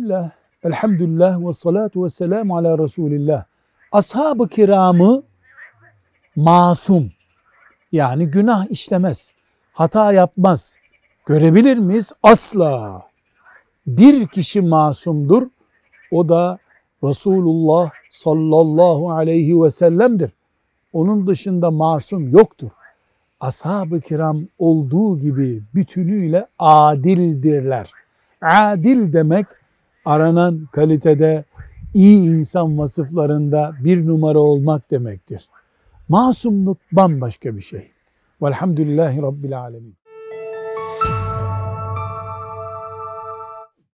Bismillah, elhamdülillah ve salatu ve selamu ala Resulillah. Ashab-ı kiramı masum, yani günah işlemez, hata yapmaz. Görebilir miyiz? Asla. Bir kişi masumdur, o da Resulullah sallallahu aleyhi ve sellem'dir. Onun dışında masum yoktur. Ashab-ı kiram olduğu gibi bütünüyle adildirler. Adil demek aranan kalitede iyi insan vasıflarında bir numara olmak demektir. Masumluk bambaşka bir şey. Velhamdülillahi Rabbil Alemin.